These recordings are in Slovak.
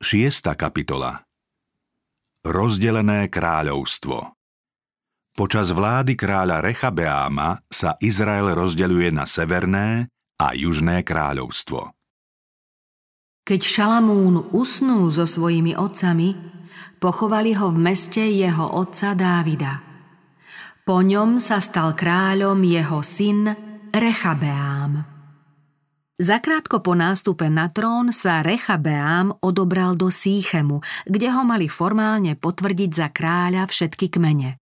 Šiesta kapitola Rozdelené kráľovstvo Počas vlády kráľa Rechabeáma sa Izrael rozdeľuje na severné a južné kráľovstvo. Keď Šalamún usnul so svojimi otcami, pochovali ho v meste jeho otca Dávida. Po ňom sa stal kráľom jeho syn Rechabeám. Zakrátko po nástupe na trón sa Rechabeám odobral do Síchemu, kde ho mali formálne potvrdiť za kráľa všetky kmene.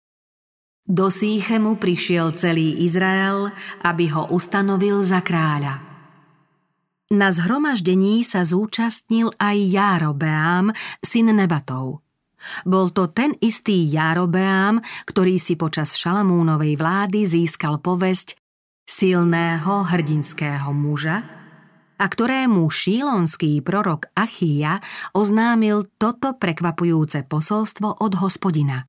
Do Síchemu prišiel celý Izrael, aby ho ustanovil za kráľa. Na zhromaždení sa zúčastnil aj Járobeám, syn Nebatov. Bol to ten istý Járobeám, ktorý si počas Šalamúnovej vlády získal povesť silného hrdinského muža, a ktorému šílonský prorok Achíja oznámil toto prekvapujúce posolstvo od hospodina.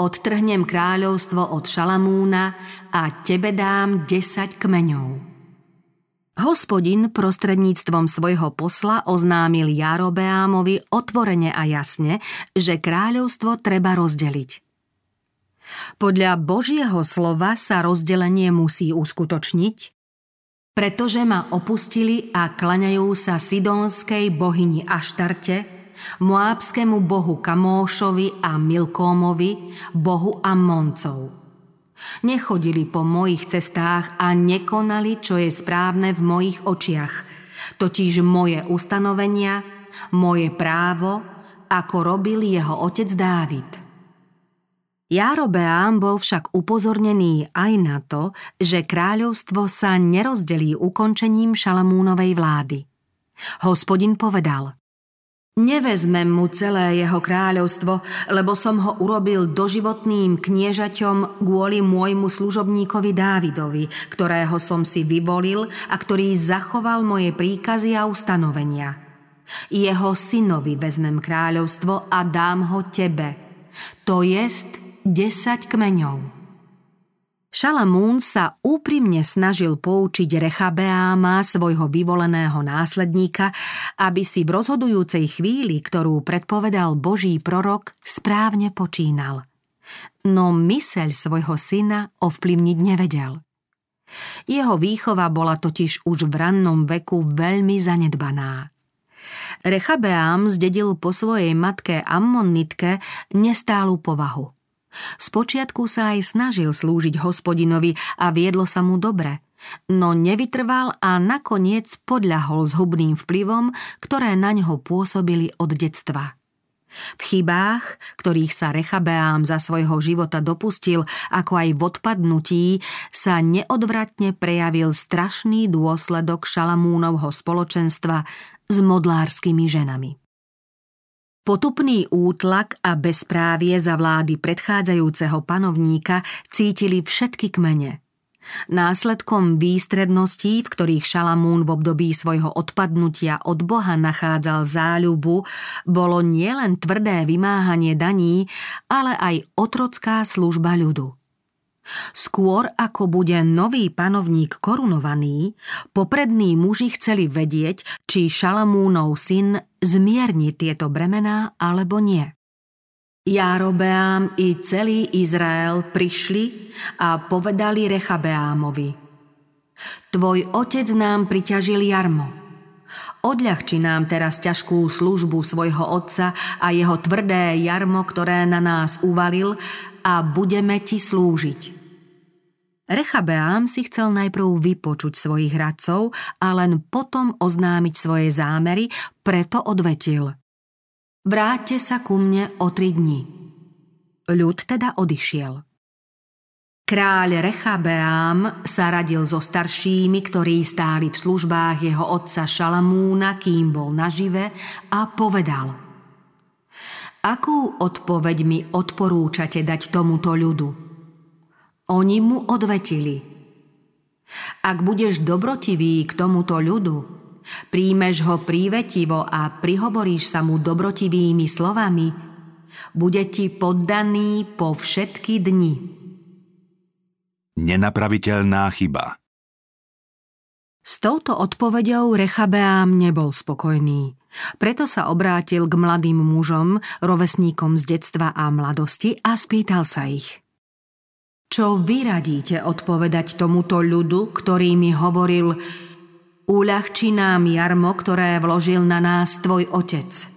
Odtrhnem kráľovstvo od Šalamúna a tebe dám desať kmeňov. Hospodin prostredníctvom svojho posla oznámil Jarobeámovi otvorene a jasne, že kráľovstvo treba rozdeliť. Podľa Božieho slova sa rozdelenie musí uskutočniť pretože ma opustili a klaňajú sa sidónskej bohyni Aštarte, moábskému bohu Kamóšovi a Milkómovi, bohu Ammoncov. Nechodili po mojich cestách a nekonali, čo je správne v mojich očiach, totiž moje ustanovenia, moje právo, ako robil jeho otec Dávid – Járobeám bol však upozornený aj na to, že kráľovstvo sa nerozdelí ukončením Šalamúnovej vlády. Hospodin povedal Nevezmem mu celé jeho kráľovstvo, lebo som ho urobil doživotným kniežaťom kvôli môjmu služobníkovi Dávidovi, ktorého som si vyvolil a ktorý zachoval moje príkazy a ustanovenia. Jeho synovi vezmem kráľovstvo a dám ho tebe. To jest 10 kmeňov. Šalamún sa úprimne snažil poučiť Rechabeáma, svojho vyvoleného následníka, aby si v rozhodujúcej chvíli, ktorú predpovedal Boží prorok, správne počínal. No myseľ svojho syna ovplyvniť nevedel. Jeho výchova bola totiž už v rannom veku veľmi zanedbaná. Rechabeám zdedil po svojej matke Ammonitke nestálu povahu – Spočiatku sa aj snažil slúžiť hospodinovi a viedlo sa mu dobre, no nevytrval a nakoniec podľahol zhubným vplyvom, ktoré na ňo pôsobili od detstva. V chybách, ktorých sa Rechabeám za svojho života dopustil, ako aj v odpadnutí, sa neodvratne prejavil strašný dôsledok Šalamúnovho spoločenstva s modlárskymi ženami. Potupný útlak a bezprávie za vlády predchádzajúceho panovníka cítili všetky kmene. Následkom výstredností, v ktorých Šalamún v období svojho odpadnutia od Boha nachádzal záľubu, bolo nielen tvrdé vymáhanie daní, ale aj otrocká služba ľudu. Skôr ako bude nový panovník korunovaný, poprední muži chceli vedieť, či Šalamúnov syn zmierni tieto bremená alebo nie. Járobeám i celý Izrael prišli a povedali Rechabeámovi Tvoj otec nám priťažil jarmo. Odľahči nám teraz ťažkú službu svojho otca a jeho tvrdé jarmo, ktoré na nás uvalil a budeme ti slúžiť. Rechabeám si chcel najprv vypočuť svojich radcov a len potom oznámiť svoje zámery, preto odvetil. Vráťte sa ku mne o tri dni. Ľud teda odišiel. Kráľ Rechabeám sa radil so staršími, ktorí stáli v službách jeho otca Šalamúna, kým bol nažive, a povedal Akú odpoveď mi odporúčate dať tomuto ľudu? Oni mu odvetili. Ak budeš dobrotivý k tomuto ľudu, príjmeš ho prívetivo a prihovoríš sa mu dobrotivými slovami, bude ti poddaný po všetky dni. Nenapraviteľná chyba S touto odpoveďou Rechabeám nebol spokojný. Preto sa obrátil k mladým mužom, rovesníkom z detstva a mladosti a spýtal sa ich. Čo vy radíte odpovedať tomuto ľudu, ktorý mi hovoril Uľahči nám jarmo, ktoré vložil na nás tvoj otec –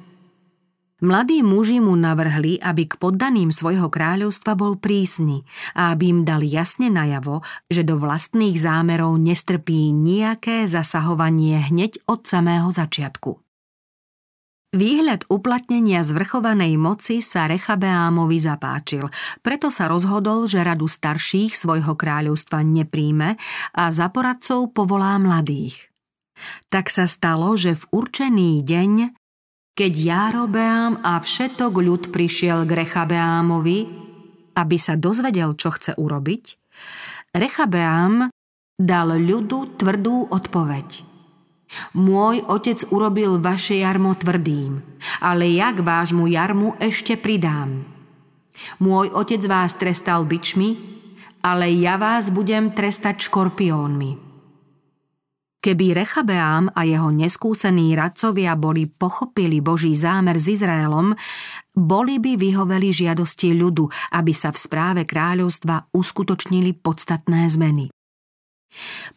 Mladí muži mu navrhli, aby k poddaným svojho kráľovstva bol prísny a aby im dali jasne najavo, že do vlastných zámerov nestrpí nejaké zasahovanie hneď od samého začiatku. Výhľad uplatnenia zvrchovanej moci sa Rechabeámovi zapáčil, preto sa rozhodol, že radu starších svojho kráľovstva nepríjme a za poradcov povolá mladých. Tak sa stalo, že v určený deň keď Járobeám a všetok ľud prišiel k Rechabeámovi, aby sa dozvedel, čo chce urobiť, Rechabeám dal ľudu tvrdú odpoveď. Môj otec urobil vaše jarmo tvrdým, ale jak vášmu jarmu ešte pridám. Môj otec vás trestal bičmi, ale ja vás budem trestať škorpiónmi. Keby Rechabeám a jeho neskúsení radcovia boli pochopili Boží zámer s Izraelom, boli by vyhoveli žiadosti ľudu, aby sa v správe kráľovstva uskutočnili podstatné zmeny.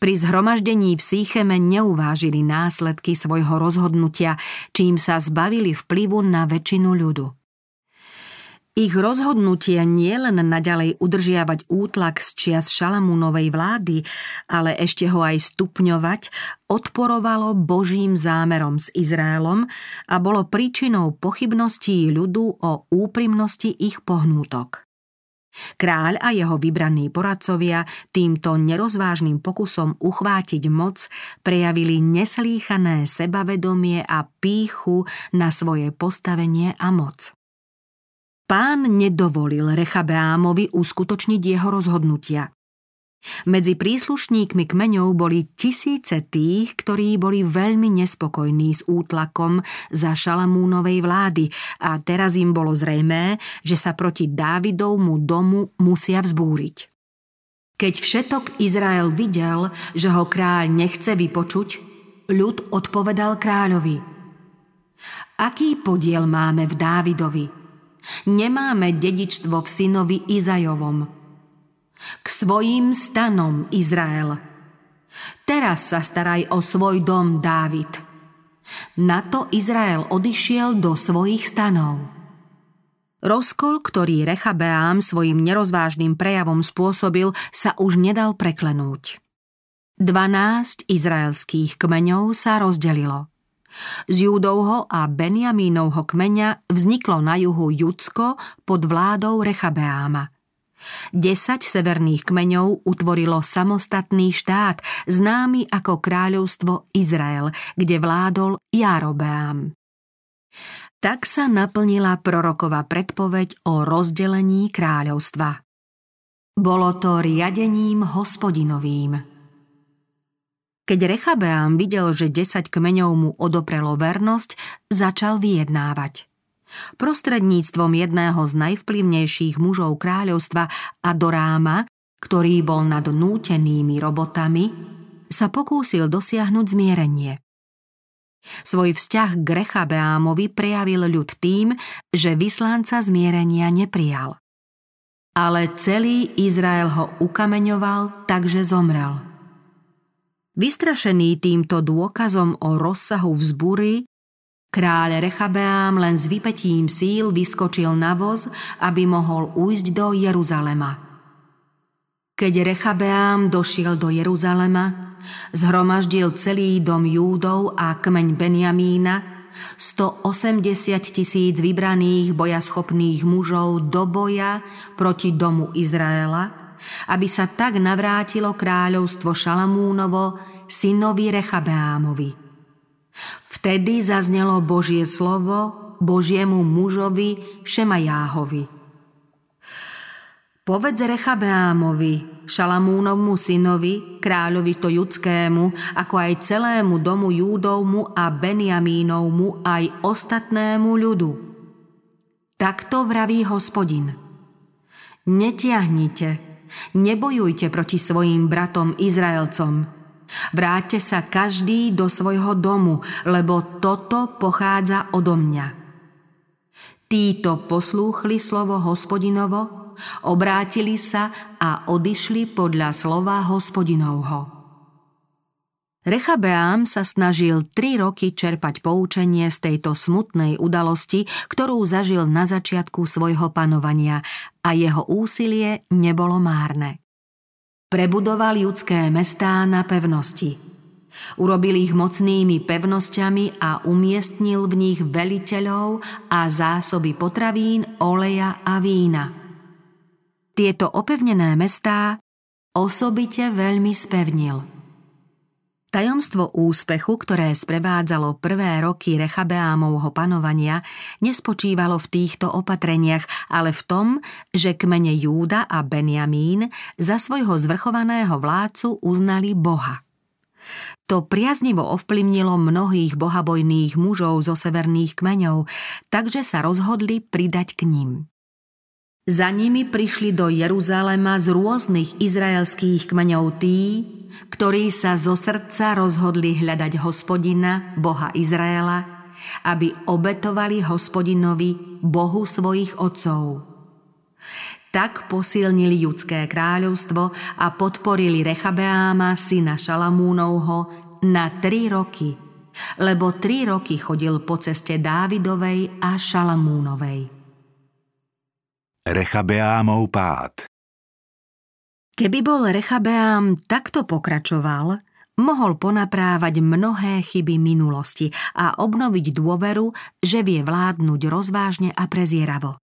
Pri zhromaždení v Sýcheme neuvážili následky svojho rozhodnutia, čím sa zbavili vplyvu na väčšinu ľudu. Ich rozhodnutie nie len naďalej udržiavať útlak z čias Šalamúnovej vlády, ale ešte ho aj stupňovať, odporovalo Božím zámerom s Izraelom a bolo príčinou pochybností ľudu o úprimnosti ich pohnútok. Kráľ a jeho vybraní poradcovia týmto nerozvážnym pokusom uchvátiť moc prejavili neslýchané sebavedomie a píchu na svoje postavenie a moc. Pán nedovolil Rechabeámovi uskutočniť jeho rozhodnutia. Medzi príslušníkmi kmeňov boli tisíce tých, ktorí boli veľmi nespokojní s útlakom za Šalamúnovej vlády a teraz im bolo zrejmé, že sa proti Dávidovmu domu musia vzbúriť. Keď všetok Izrael videl, že ho kráľ nechce vypočuť, ľud odpovedal kráľovi. Aký podiel máme v Dávidovi – Nemáme dedičstvo v synovi Izajovom. K svojim stanom, Izrael. Teraz sa staraj o svoj dom, Dávid. Na to Izrael odišiel do svojich stanov. Rozkol, ktorý Rechabeám svojim nerozvážnym prejavom spôsobil, sa už nedal preklenúť. Dvanásť izraelských kmeňov sa rozdelilo. Z Júdovho a Benjamínovho kmeňa vzniklo na juhu Judsko pod vládou Rechabeáma. Desať severných kmeňov utvorilo samostatný štát, známy ako kráľovstvo Izrael, kde vládol Jarobeám. Tak sa naplnila proroková predpoveď o rozdelení kráľovstva. Bolo to riadením hospodinovým. Keď Rechabeám videl, že 10 kmeňov mu odoprelo vernosť, začal vyjednávať. Prostredníctvom jedného z najvplyvnejších mužov kráľovstva Adoráma, ktorý bol nad nútenými robotami, sa pokúsil dosiahnuť zmierenie. Svoj vzťah k Rechabeámovi prejavil ľud tým, že vyslanca zmierenia neprijal. Ale celý Izrael ho ukameňoval, takže zomrel. Vystrašený týmto dôkazom o rozsahu vzbury, kráľ Rechabeám len s vypetím síl vyskočil na voz, aby mohol ujsť do Jeruzalema. Keď Rechabeám došiel do Jeruzalema, zhromaždil celý dom Júdov a kmeň Benjamína, 180 tisíc vybraných bojaschopných mužov do boja proti domu Izraela – aby sa tak navrátilo kráľovstvo Šalamúnovo synovi Rechabeámovi. Vtedy zaznelo Božie slovo Božiemu mužovi Šemajáhovi. Povedz Rechabeámovi, Šalamúnovmu synovi, kráľovi to judskému, ako aj celému domu Júdovmu a Benjamínovmu, aj ostatnému ľudu. Takto vraví hospodin. Netiahnite, Nebojujte proti svojim bratom Izraelcom. Vráťte sa každý do svojho domu, lebo toto pochádza odo mňa. Títo poslúchli slovo hospodinovo, obrátili sa a odišli podľa slova hospodinovho. Rechabeám sa snažil tri roky čerpať poučenie z tejto smutnej udalosti, ktorú zažil na začiatku svojho panovania a jeho úsilie nebolo márne. Prebudoval ľudské mestá na pevnosti. Urobil ich mocnými pevnosťami a umiestnil v nich veliteľov a zásoby potravín, oleja a vína. Tieto opevnené mestá osobite veľmi spevnil – Tajomstvo úspechu, ktoré sprevádzalo prvé roky Rechabeámovho panovania, nespočívalo v týchto opatreniach, ale v tom, že kmene Júda a Benjamín za svojho zvrchovaného vládcu uznali Boha. To priaznivo ovplyvnilo mnohých bohabojných mužov zo severných kmeňov, takže sa rozhodli pridať k ním. Za nimi prišli do Jeruzalema z rôznych izraelských kmeňov tí, ktorí sa zo srdca rozhodli hľadať hospodina, Boha Izraela, aby obetovali hospodinovi, Bohu svojich otcov. Tak posilnili judské kráľovstvo a podporili Rechabeáma, syna Šalamúnovho, na tri roky, lebo tri roky chodil po ceste Dávidovej a Šalamúnovej. Rechabeámov pád Keby bol Rechabeám takto pokračoval, mohol ponaprávať mnohé chyby minulosti a obnoviť dôveru, že vie vládnuť rozvážne a prezieravo.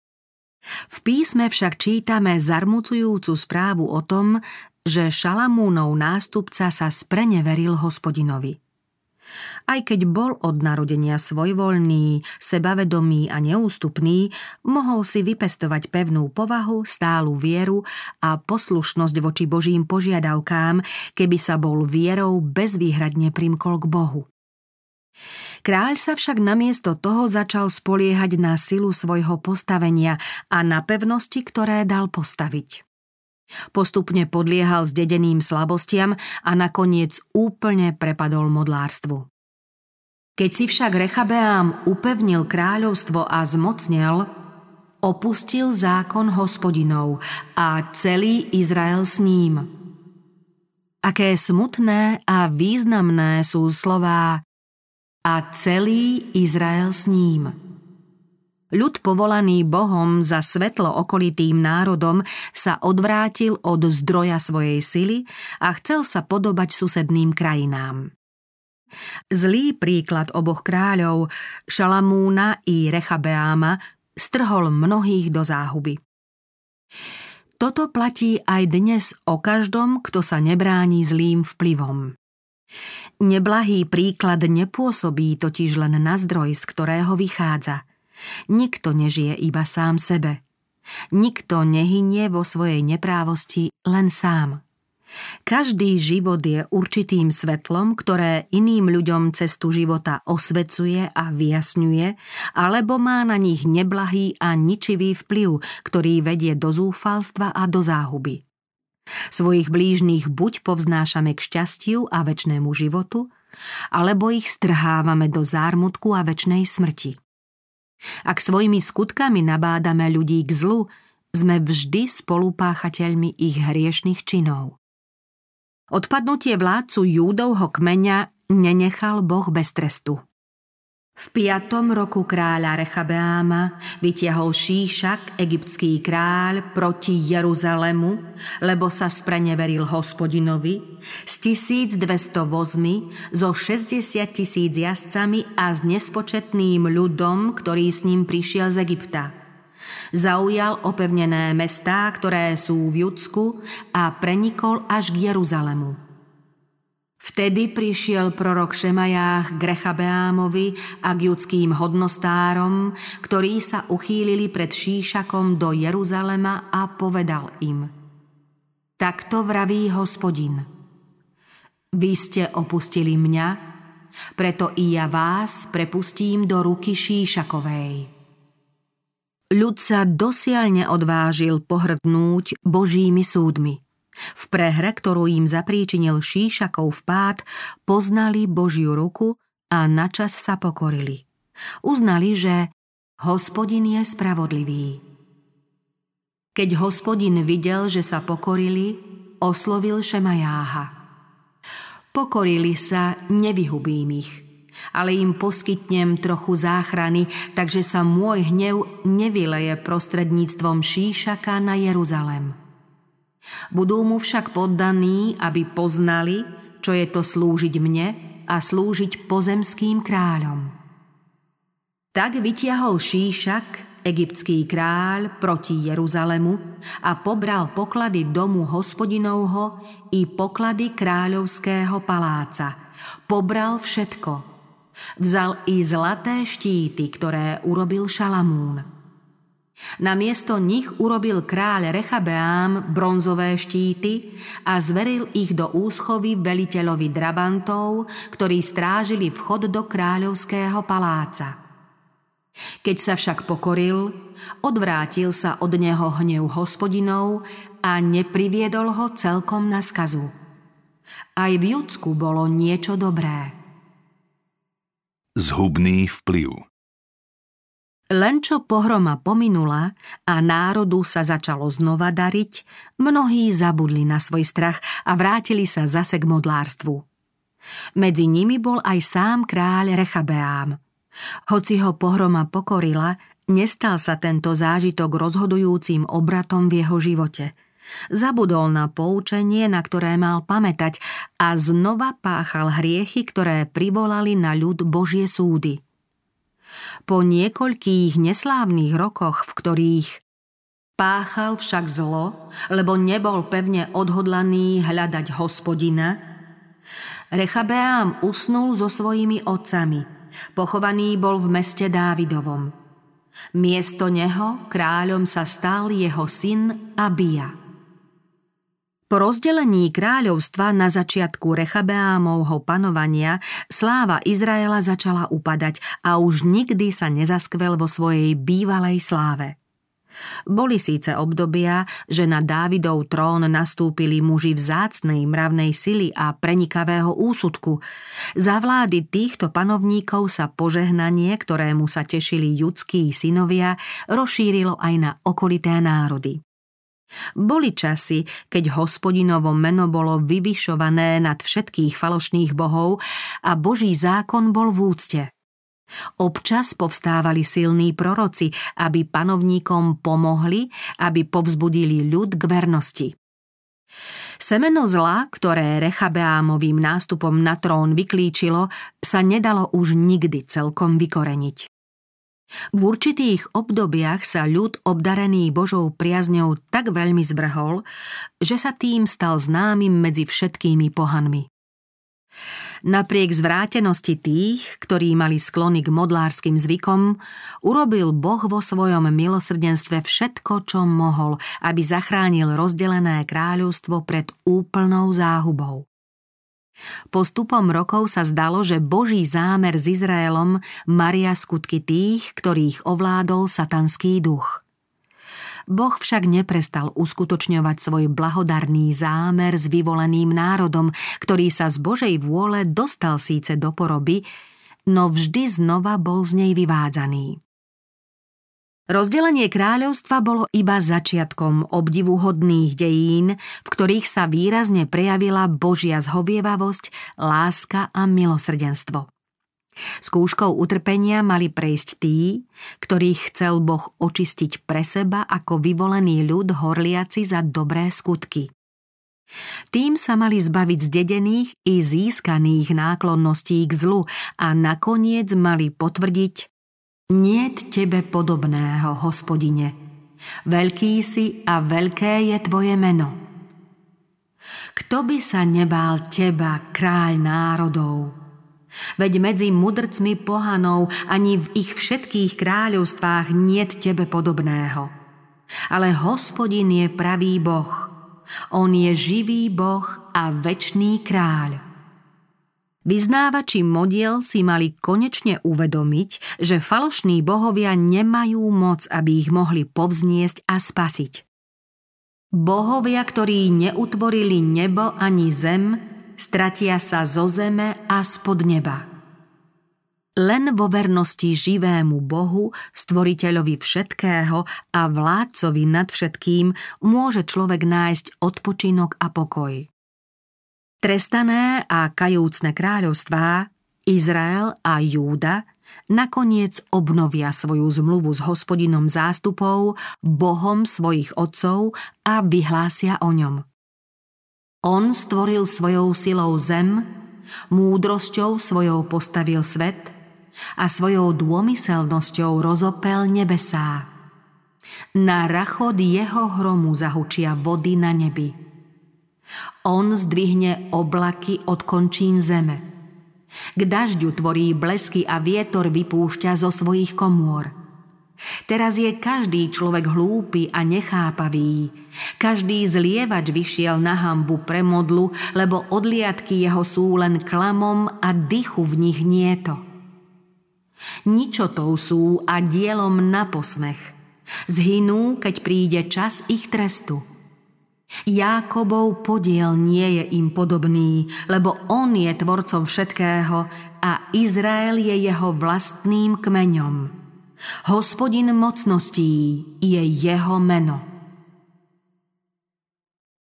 V písme však čítame zarmucujúcu správu o tom, že Šalamúnov nástupca sa spreneveril hospodinovi – aj keď bol od narodenia svojvoľný, sebavedomý a neústupný, mohol si vypestovať pevnú povahu, stálu vieru a poslušnosť voči Božím požiadavkám, keby sa bol vierou bezvýhradne primkol k Bohu. Kráľ sa však namiesto toho začal spoliehať na silu svojho postavenia a na pevnosti, ktoré dal postaviť. Postupne podliehal zdedeným slabostiam a nakoniec úplne prepadol modlárstvu. Keď si však Rechabeám upevnil kráľovstvo a zmocnel, opustil zákon hospodinov a celý Izrael s ním. Aké smutné a významné sú slová a celý Izrael s ním. Ľud povolaný Bohom za svetlo okolitým národom sa odvrátil od zdroja svojej sily a chcel sa podobať susedným krajinám. Zlý príklad oboch kráľov, Šalamúna i Rechabeáma, strhol mnohých do záhuby. Toto platí aj dnes o každom, kto sa nebráni zlým vplyvom. Neblahý príklad nepôsobí totiž len na zdroj, z ktorého vychádza – Nikto nežije iba sám sebe. Nikto nehynie vo svojej neprávosti len sám. Každý život je určitým svetlom, ktoré iným ľuďom cestu života osvecuje a vyjasňuje, alebo má na nich neblahý a ničivý vplyv, ktorý vedie do zúfalstva a do záhuby. Svojich blížnych buď povznášame k šťastiu a väčšnému životu, alebo ich strhávame do zármutku a väčšnej smrti. Ak svojimi skutkami nabádame ľudí k zlu, sme vždy spolupáchateľmi ich hriešných činov. Odpadnutie vládcu Júdovho kmeňa nenechal Boh bez trestu. V piatom roku kráľa Rechabeáma vytiahol Šíšak, egyptský kráľ, proti Jeruzalemu, lebo sa spreneveril hospodinovi, s 1200 vozmi, so 60 tisíc jazdcami a s nespočetným ľudom, ktorý s ním prišiel z Egypta. Zaujal opevnené mestá, ktoré sú v Judsku a prenikol až k Jeruzalemu. Vtedy prišiel prorok Šemajách k Rechabeámovi a k judským hodnostárom, ktorí sa uchýlili pred Šíšakom do Jeruzalema a povedal im Takto vraví hospodin. Vy ste opustili mňa, preto i ja vás prepustím do ruky Šíšakovej. Ľud sa dosiaľ neodvážil pohrdnúť Božími súdmi – V prehre, ktorú im zapríčinil Šíšakov vpád, poznali Božiu ruku a načas sa pokorili. Uznali, že hospodin je spravodlivý. Keď hospodin videl, že sa pokorili, oslovil Šemajáha. Pokorili sa, nevyhubím ich, ale im poskytnem trochu záchrany, takže sa môj hnev nevyleje prostredníctvom Šíšaka na Jeruzalem. Budú mu však poddaní, aby poznali, čo je to slúžiť mne a slúžiť pozemským kráľom. Tak vytiahol Šíšak, egyptský kráľ, proti Jeruzalemu a pobral poklady domu hospodinovho i poklady kráľovského paláca. Pobral všetko. Vzal i zlaté štíty, ktoré urobil Šalamún. Namiesto nich urobil kráľ Rechabeám bronzové štíty a zveril ich do úschovy veliteľovi drabantov, ktorí strážili vchod do kráľovského paláca. Keď sa však pokoril, odvrátil sa od neho hnev hospodinov a nepriviedol ho celkom na skazu. Aj v Judsku bolo niečo dobré. Zhubný vplyv len čo pohroma pominula a národu sa začalo znova dariť, mnohí zabudli na svoj strach a vrátili sa zase k modlárstvu. Medzi nimi bol aj sám kráľ Rechabeám. Hoci ho pohroma pokorila, nestal sa tento zážitok rozhodujúcim obratom v jeho živote. Zabudol na poučenie, na ktoré mal pamätať a znova páchal hriechy, ktoré privolali na ľud Božie súdy – po niekoľkých neslávnych rokoch, v ktorých páchal však zlo, lebo nebol pevne odhodlaný hľadať hospodina, Rechabeám usnul so svojimi otcami. Pochovaný bol v meste Dávidovom. Miesto neho kráľom sa stal jeho syn Abia. Po rozdelení kráľovstva na začiatku Rechabeámovho panovania sláva Izraela začala upadať a už nikdy sa nezaskvel vo svojej bývalej sláve. Boli síce obdobia, že na Dávidov trón nastúpili muži vzácnej mravnej sily a prenikavého úsudku. Za vlády týchto panovníkov sa požehnanie, ktorému sa tešili judskí synovia, rozšírilo aj na okolité národy. Boli časy, keď hospodinovo meno bolo vyvyšované nad všetkých falošných bohov a Boží zákon bol v úcte. Občas povstávali silní proroci, aby panovníkom pomohli, aby povzbudili ľud k vernosti. Semeno zla, ktoré Rechabeámovým nástupom na trón vyklíčilo, sa nedalo už nikdy celkom vykoreniť. V určitých obdobiach sa ľud obdarený Božou priazňou tak veľmi zvrhol, že sa tým stal známym medzi všetkými pohanmi. Napriek zvrátenosti tých, ktorí mali sklony k modlárskym zvykom, urobil Boh vo svojom milosrdenstve všetko, čo mohol, aby zachránil rozdelené kráľovstvo pred úplnou záhubou. Postupom rokov sa zdalo, že Boží zámer s Izraelom maria skutky tých, ktorých ovládol satanský duch. Boh však neprestal uskutočňovať svoj blahodarný zámer s vyvoleným národom, ktorý sa z Božej vôle dostal síce do poroby, no vždy znova bol z nej vyvádzaný. Rozdelenie kráľovstva bolo iba začiatkom obdivuhodných dejín, v ktorých sa výrazne prejavila Božia zhovievavosť, láska a milosrdenstvo. Skúškou utrpenia mali prejsť tí, ktorých chcel Boh očistiť pre seba ako vyvolený ľud horliaci za dobré skutky. Tým sa mali zbaviť zdedených i získaných náklonností k zlu a nakoniec mali potvrdiť Niet tebe podobného, hospodine. Veľký si a veľké je tvoje meno. Kto by sa nebál teba, kráľ národov? Veď medzi mudrcmi pohanov ani v ich všetkých kráľovstvách niet tebe podobného. Ale hospodin je pravý boh. On je živý boh a večný kráľ. Vyznávači modiel si mali konečne uvedomiť, že falošní bohovia nemajú moc, aby ich mohli povzniesť a spasiť. Bohovia, ktorí neutvorili nebo ani zem, stratia sa zo zeme a spod neba. Len vo vernosti živému Bohu, stvoriteľovi všetkého a vládcovi nad všetkým, môže človek nájsť odpočinok a pokoj. Trestané a kajúcne kráľovstvá, Izrael a Júda, nakoniec obnovia svoju zmluvu s hospodinom zástupov, Bohom svojich otcov a vyhlásia o ňom. On stvoril svojou silou zem, múdrosťou svojou postavil svet a svojou dômyselnosťou rozopel nebesá. Na rachod jeho hromu zahučia vody na nebi. On zdvihne oblaky od končín zeme. K dažďu tvorí blesky a vietor vypúšťa zo svojich komôr – Teraz je každý človek hlúpy a nechápavý. Každý zlievač vyšiel na hambu pre modlu, lebo odliadky jeho sú len klamom a dychu v nich nieto. Ničotou sú a dielom na posmech. Zhynú, keď príde čas ich trestu. Jákobov podiel nie je im podobný, lebo on je tvorcom všetkého a Izrael je jeho vlastným kmeňom. Hospodin mocností je jeho meno.